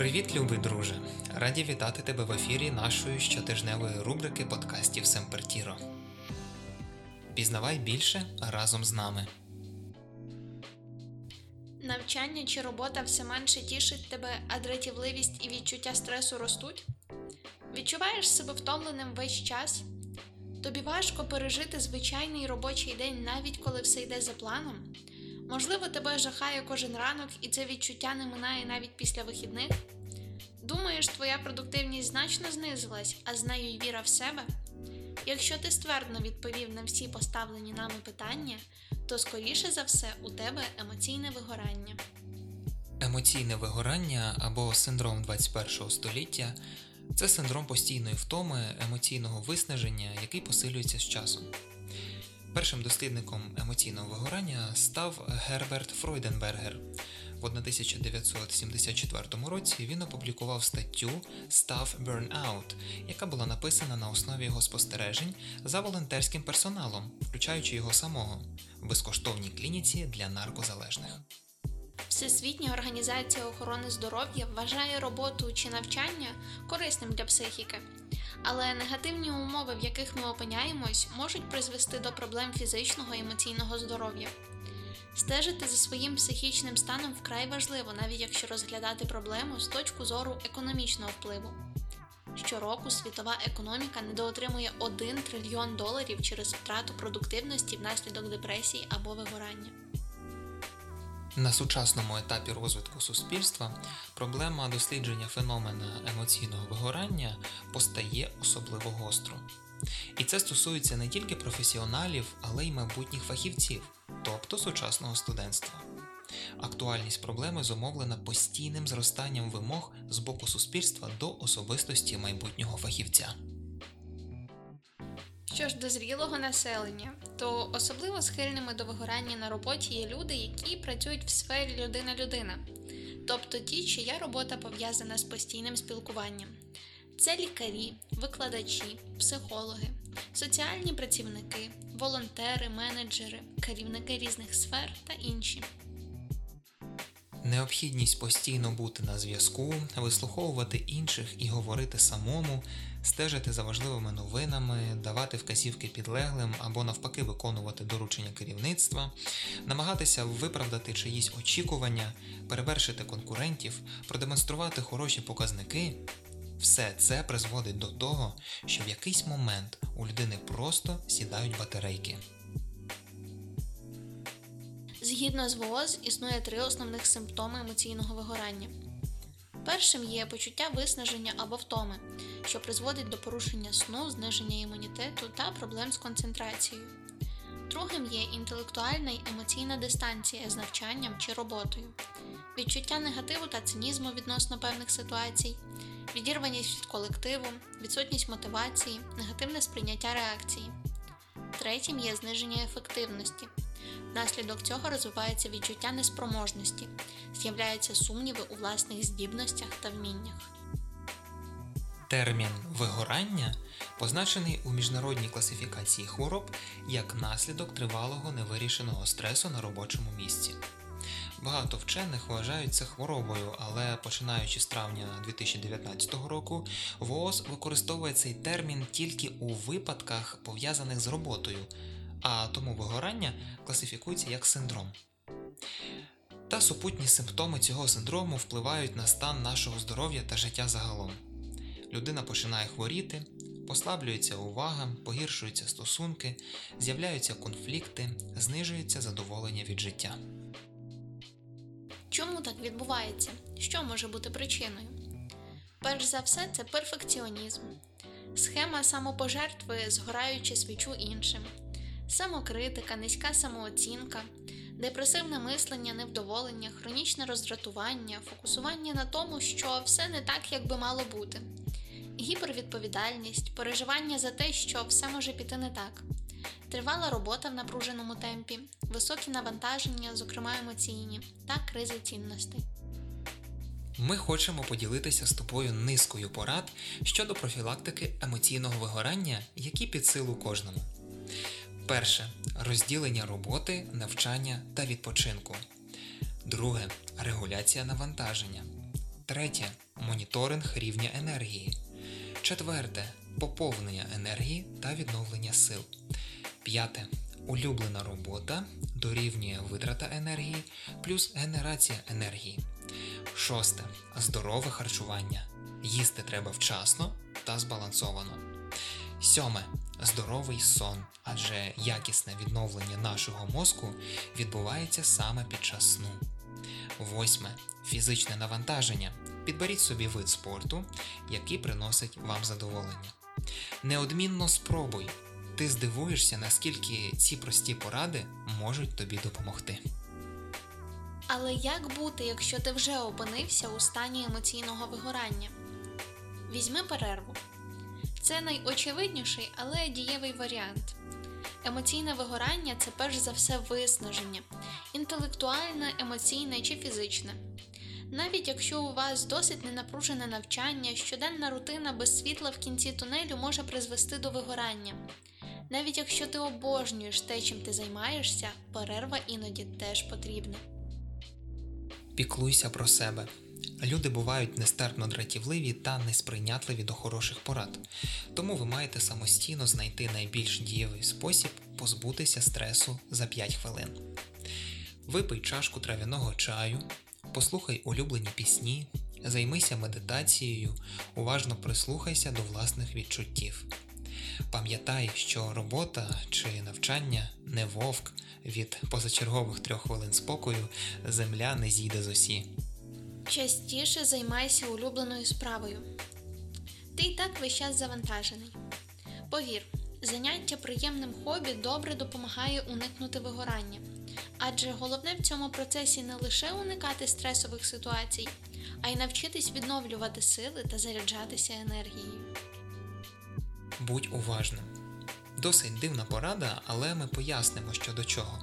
Привіт, любий друже! Раді вітати тебе в ефірі нашої щотижневої рубрики подкастів Семпертіро. Пізнавай більше разом з нами. Навчання чи робота все менше тішить тебе, а дратівливість і відчуття стресу ростуть? Відчуваєш себе втомленим весь час? Тобі важко пережити звичайний робочий день, навіть коли все йде за планом? Можливо, тебе жахає кожен ранок, і це відчуття не минає навіть після вихідних? Думаєш, твоя продуктивність значно знизилась, а з нею й віра в себе? Якщо ти ствердно відповів на всі поставлені нами питання, то скоріше за все у тебе емоційне вигорання. Емоційне вигорання або синдром 21 століття це синдром постійної втоми, емоційного виснаження, який посилюється з часом. Першим дослідником емоційного вигорання став Герберт Фройденбергер. В 1974 році він опублікував статтю Staff Burnout, яка була написана на основі його спостережень за волонтерським персоналом, включаючи його самого, в безкоштовній клініці для наркозалежних. Всесвітня організація охорони здоров'я вважає роботу чи навчання корисним для психіки, але негативні умови, в яких ми опиняємось, можуть призвести до проблем фізичного і емоційного здоров'я. Стежити за своїм психічним станом вкрай важливо, навіть якщо розглядати проблему з точки зору економічного впливу. Щороку світова економіка недоотримує 1 трильйон доларів через втрату продуктивності внаслідок депресії або вигорання. На сучасному етапі розвитку суспільства проблема дослідження феномена емоційного вигорання постає особливо гостро. І це стосується не тільки професіоналів, але й майбутніх фахівців, тобто сучасного студентства. Актуальність проблеми зумовлена постійним зростанням вимог з боку суспільства до особистості майбутнього фахівця. Що ж до зрілого населення, то особливо схильними до вигорання на роботі є люди, які працюють в сфері людина-людина, тобто ті, чия робота пов'язана з постійним спілкуванням. Це лікарі, викладачі, психологи, соціальні працівники, волонтери, менеджери, керівники різних сфер та інші. Необхідність постійно бути на зв'язку, вислуховувати інших і говорити самому, стежити за важливими новинами, давати вказівки підлеглим або навпаки виконувати доручення керівництва, намагатися виправдати чиїсь очікування, перевершити конкурентів, продемонструвати хороші показники. Все це призводить до того, що в якийсь момент у людини просто сідають батарейки. Згідно з ВООЗ, існує три основних симптоми емоційного вигорання. Першим є почуття виснаження або втоми, що призводить до порушення сну, зниження імунітету та проблем з концентрацією. Другим є інтелектуальна й емоційна дистанція з навчанням чи роботою, відчуття негативу та цинізму відносно певних ситуацій, відірваність від колективу, відсутність мотивації, негативне сприйняття реакції. Третім є зниження ефективності. Внаслідок цього розвивається відчуття неспроможності, з'являються сумніви у власних здібностях та вміннях. Термін вигорання позначений у міжнародній класифікації хвороб як наслідок тривалого невирішеного стресу на робочому місці. Багато вчених вважають це хворобою, але починаючи з травня 2019 року, ВООЗ використовує цей термін тільки у випадках, пов'язаних з роботою, а тому вигорання класифікується як синдром. Та супутні симптоми цього синдрому впливають на стан нашого здоров'я та життя загалом. Людина починає хворіти, послаблюється увага, погіршуються стосунки, з'являються конфлікти, знижується задоволення від життя. Чому так відбувається? Що може бути причиною? Перш за все, це перфекціонізм, схема самопожертви, згораючи свічу іншим, самокритика, низька самооцінка, депресивне мислення, невдоволення, хронічне роздратування, фокусування на тому, що все не так, як би мало бути, гіпервідповідальність, переживання за те, що все може піти не так, тривала робота в напруженому темпі, високі навантаження, зокрема емоційні, та кризи цінностей. Ми хочемо поділитися з тобою низкою порад щодо профілактики емоційного вигорання, які під силу кожному. Перше розділення роботи, навчання та відпочинку. Друге регуляція навантаження. Третє моніторинг рівня енергії. Четверте поповнення енергії та відновлення сил. П'яте улюблена робота дорівнює витрата енергії плюс генерація енергії. Шосте здорове харчування. Їсти треба вчасно та збалансовано. Сьоме здоровий сон, адже якісне відновлення нашого мозку відбувається саме під час сну. Восьме фізичне навантаження. Підберіть собі вид спорту, який приносить вам задоволення. Неодмінно спробуй. Ти здивуєшся, наскільки ці прості поради можуть тобі допомогти. Але як бути, якщо ти вже опинився у стані емоційного вигорання? Візьми перерву. Це найочевидніший, але дієвий варіант. Емоційне вигорання це перш за все виснаження, інтелектуальне, емоційне чи фізичне. Навіть якщо у вас досить ненапружене навчання, щоденна рутина без світла в кінці тунелю може призвести до вигорання. Навіть якщо ти обожнюєш те, чим ти займаєшся, перерва іноді теж потрібна. Піклуйся про себе. Люди бувають нестерпно дратівливі та несприйнятливі до хороших порад, тому ви маєте самостійно знайти найбільш дієвий спосіб позбутися стресу за 5 хвилин. Випий чашку трав'яного чаю, послухай улюблені пісні, займися медитацією, уважно прислухайся до власних відчуттів. Пам'ятай, що робота чи навчання не вовк від позачергових трьох хвилин спокою земля не зійде з осі. Частіше займайся улюбленою справою. Ти й так весь час завантажений. Повір, заняття приємним хобі добре допомагає уникнути вигорання, адже головне в цьому процесі не лише уникати стресових ситуацій, а й навчитись відновлювати сили та заряджатися енергією. Будь уважним. Досить дивна порада, але ми пояснимо, що до чого.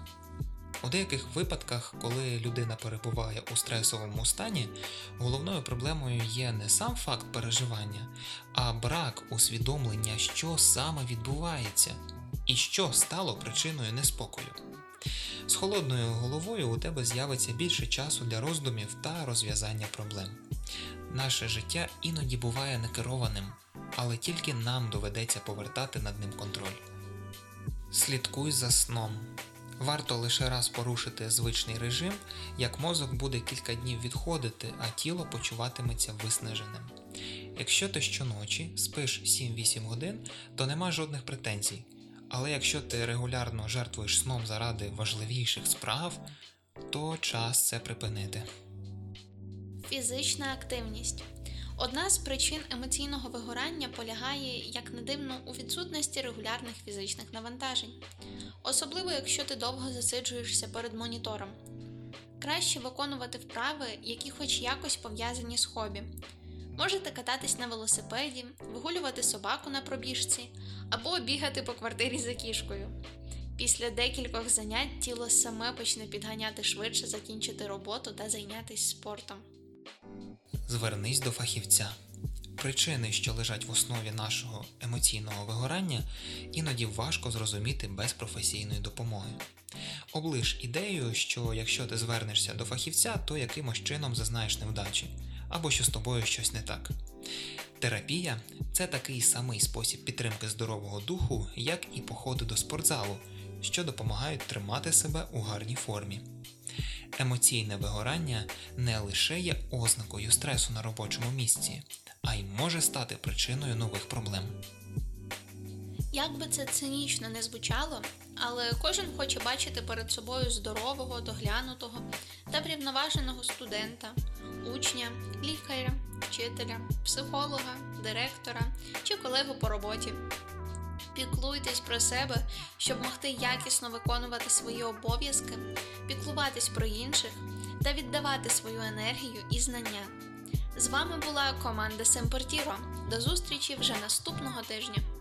У деяких випадках, коли людина перебуває у стресовому стані, головною проблемою є не сам факт переживання, а брак усвідомлення, що саме відбувається і що стало причиною неспокою. З холодною головою у тебе з'явиться більше часу для роздумів та розв'язання проблем. Наше життя іноді буває некерованим, але тільки нам доведеться повертати над ним контроль. Слідкуй за сном. Варто лише раз порушити звичний режим, як мозок буде кілька днів відходити, а тіло почуватиметься виснаженим. Якщо ти щоночі спиш 7-8 годин, то нема жодних претензій. Але якщо ти регулярно жертвуєш сном заради важливіших справ, то час це припинити. Фізична активність. Одна з причин емоційного вигорання полягає, як не дивно, у відсутності регулярних фізичних навантажень, особливо якщо ти довго засиджуєшся перед монітором. Краще виконувати вправи, які хоч якось пов'язані з хобі. Можете кататись на велосипеді, вигулювати собаку на пробіжці або бігати по квартирі за кішкою. Після декількох занять тіло саме почне підганяти швидше закінчити роботу та зайнятися спортом. Звернись до фахівця. Причини, що лежать в основі нашого емоційного вигорання, іноді важко зрозуміти без професійної допомоги. Оближ ідею, що якщо ти звернешся до фахівця, то якимось чином зазнаєш невдачі, або що з тобою щось не так. Терапія це такий самий спосіб підтримки здорового духу, як і походи до спортзалу, що допомагають тримати себе у гарній формі. Емоційне вигорання не лише є ознакою стресу на робочому місці, а й може стати причиною нових проблем. Як би це цинічно не звучало, але кожен хоче бачити перед собою здорового, доглянутого та врівноваженого студента, учня, лікаря, вчителя, психолога, директора чи колегу по роботі. Піклуйтесь про себе, щоб могти якісно виконувати свої обов'язки, піклуватись про інших та віддавати свою енергію і знання. З вами була команда Семпортіро. До зустрічі вже наступного тижня.